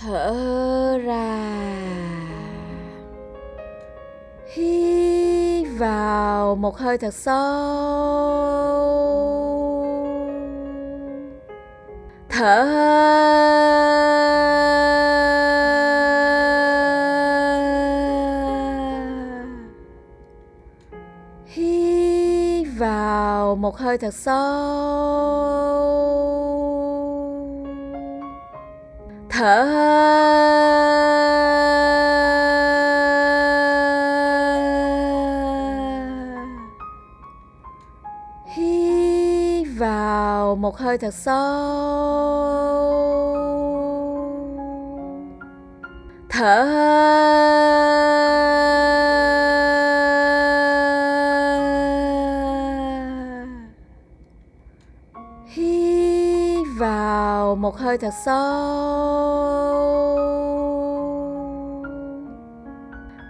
thở ra. Hít vào một hơi thật sâu. Thở. Hít vào một hơi thật sâu. Thở hít vào một hơi thật sâu. Thở. Hít vào một hơi thật sâu.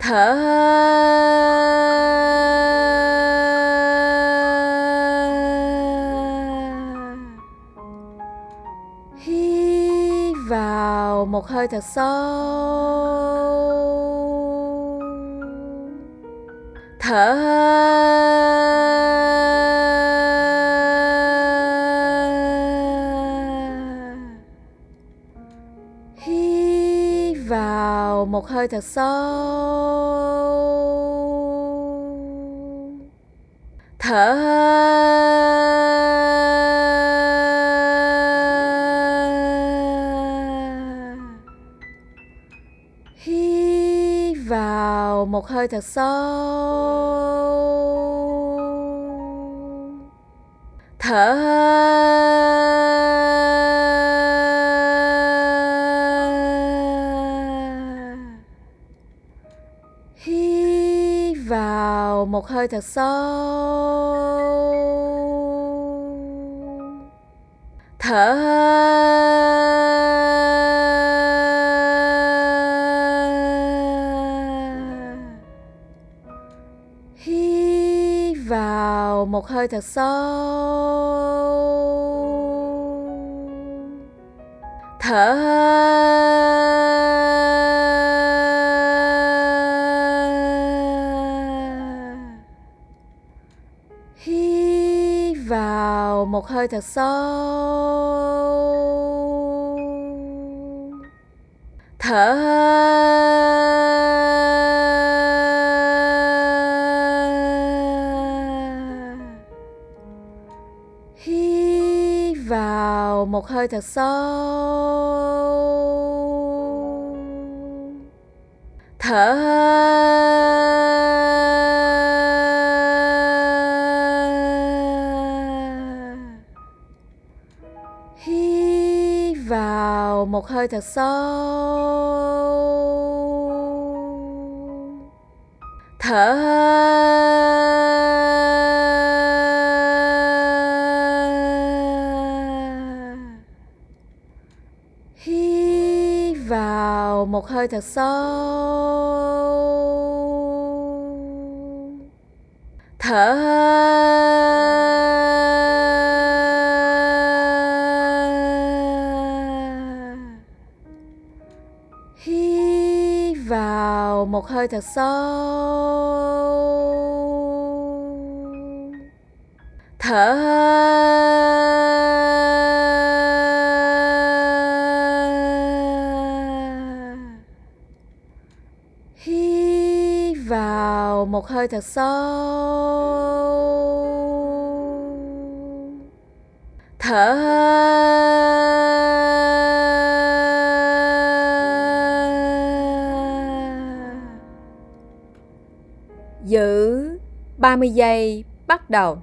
Thở hít vào một hơi thật sâu. Thở hơi thật sâu. Thở hít vào một hơi thật sâu. Thở hơi thật sâu. Thở hít vào một hơi thật sâu. Hít vào một hơi thật sâu. Thở hít vào một hơi thật sâu. Thở hơi thật sâu. Thở hít vào một hơi thật sâu. Thở hơi một hơi thật sâu. Thở hít vào một hơi thật sâu. Thở 30 giây bắt đầu.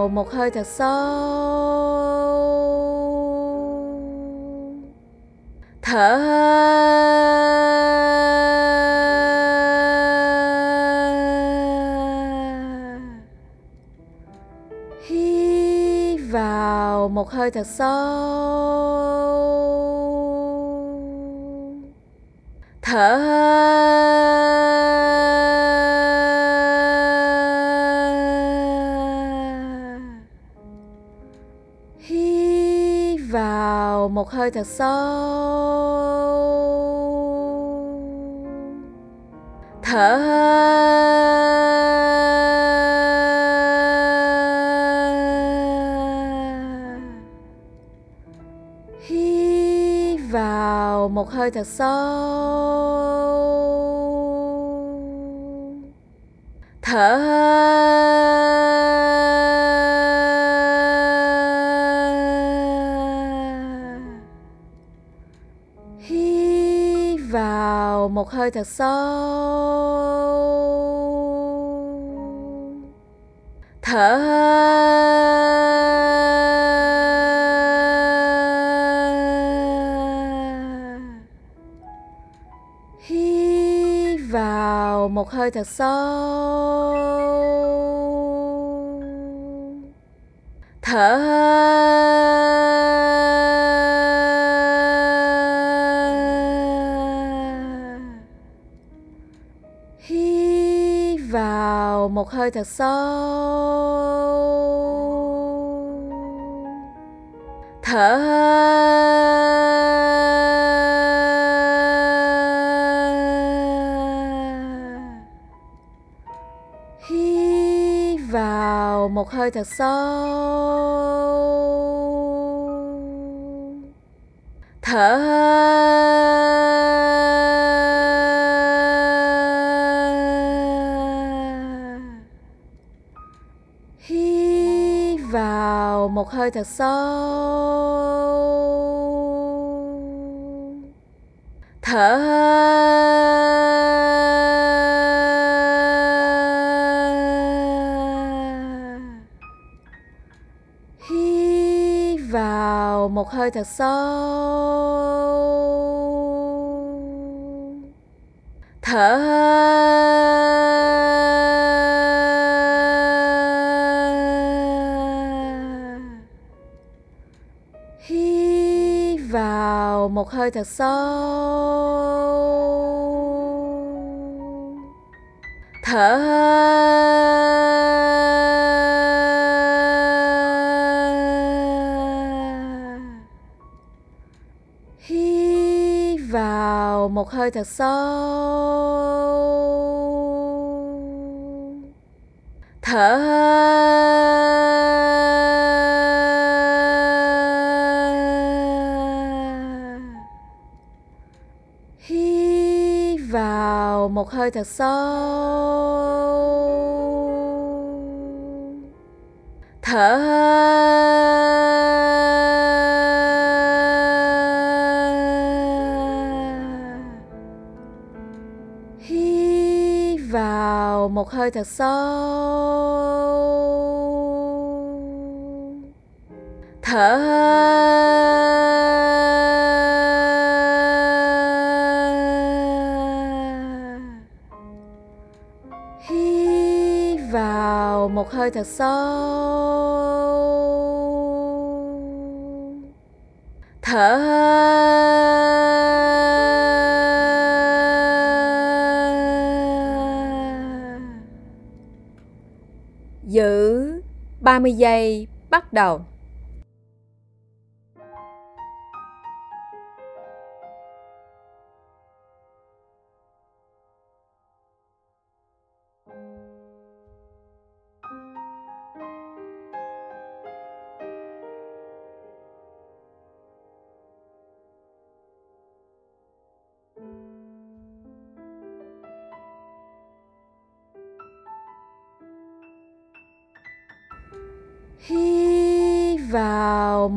một hơi thật sâu. Thở hít vào một hơi thật sâu. Hơi thật sâu. Thở hít vào một hơi thật sâu. Hơi thật sâu. Thở hít vào một hơi thật sâu. Thở hơi hơi thật sâu. Thở hít vào một hơi thật sâu. Thở hơi hơi thật sâu. Thở hít vào một hơi thật sâu. Hơi thật sâu. Thở hít vào một hơi thật sâu. Vào một hơi thật sâu. Thở hít vào một hơi thật sâu. Thật sâu. Thở. Giữ 30 giây bắt đầu.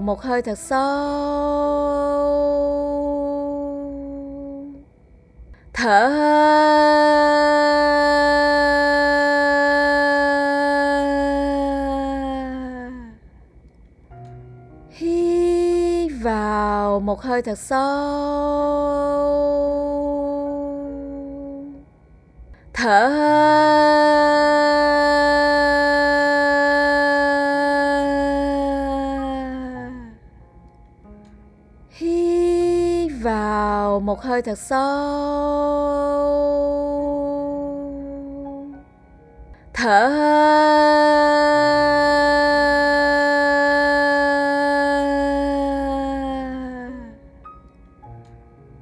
một hơi thật sâu. Thở hít vào một hơi thật sâu. Vào một hơi thật sâu. Thở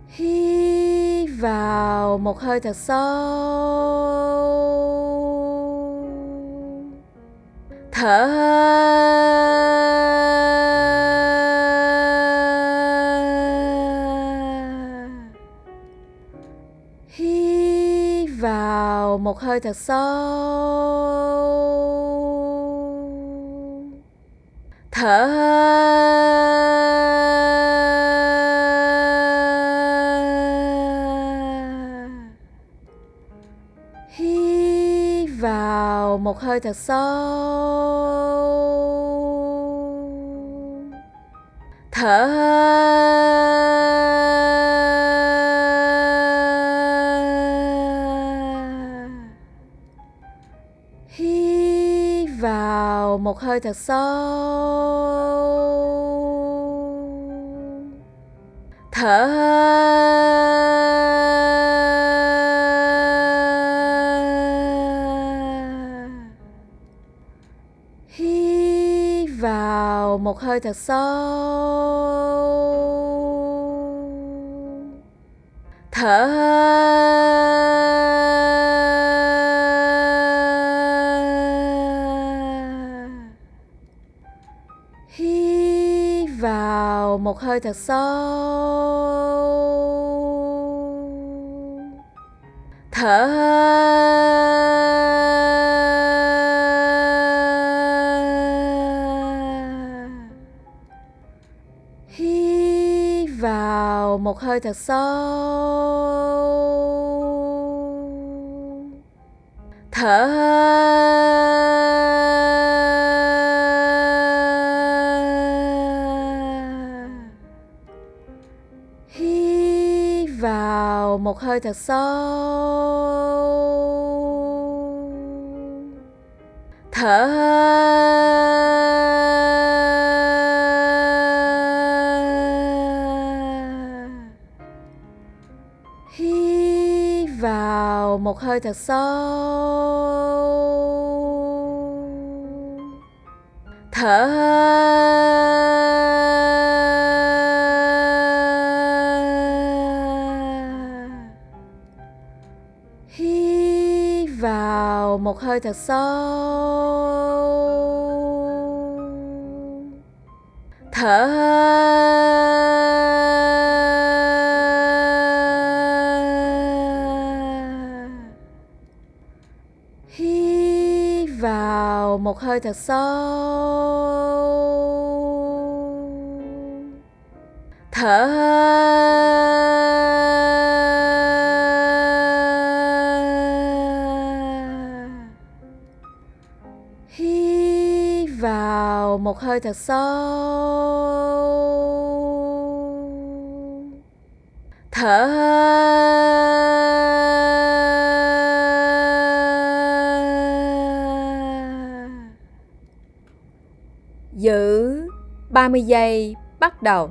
hít vào một hơi thật sâu. Thở một hơi thật sâu. Thở hít vào một hơi thật sâu. Thở một hơi thật sâu. Thở hít vào một hơi thật sâu. Thở vào một hơi thật sâu. Thở hít vào một hơi thật sâu. Thở một hơi thật sâu. Thở hít vào một hơi thật sâu. Thở một hơi thật sâu. Thở hít vào một hơi thật sâu. Thở một hơi thật sâu. Thở giữ 30 giây bắt đầu.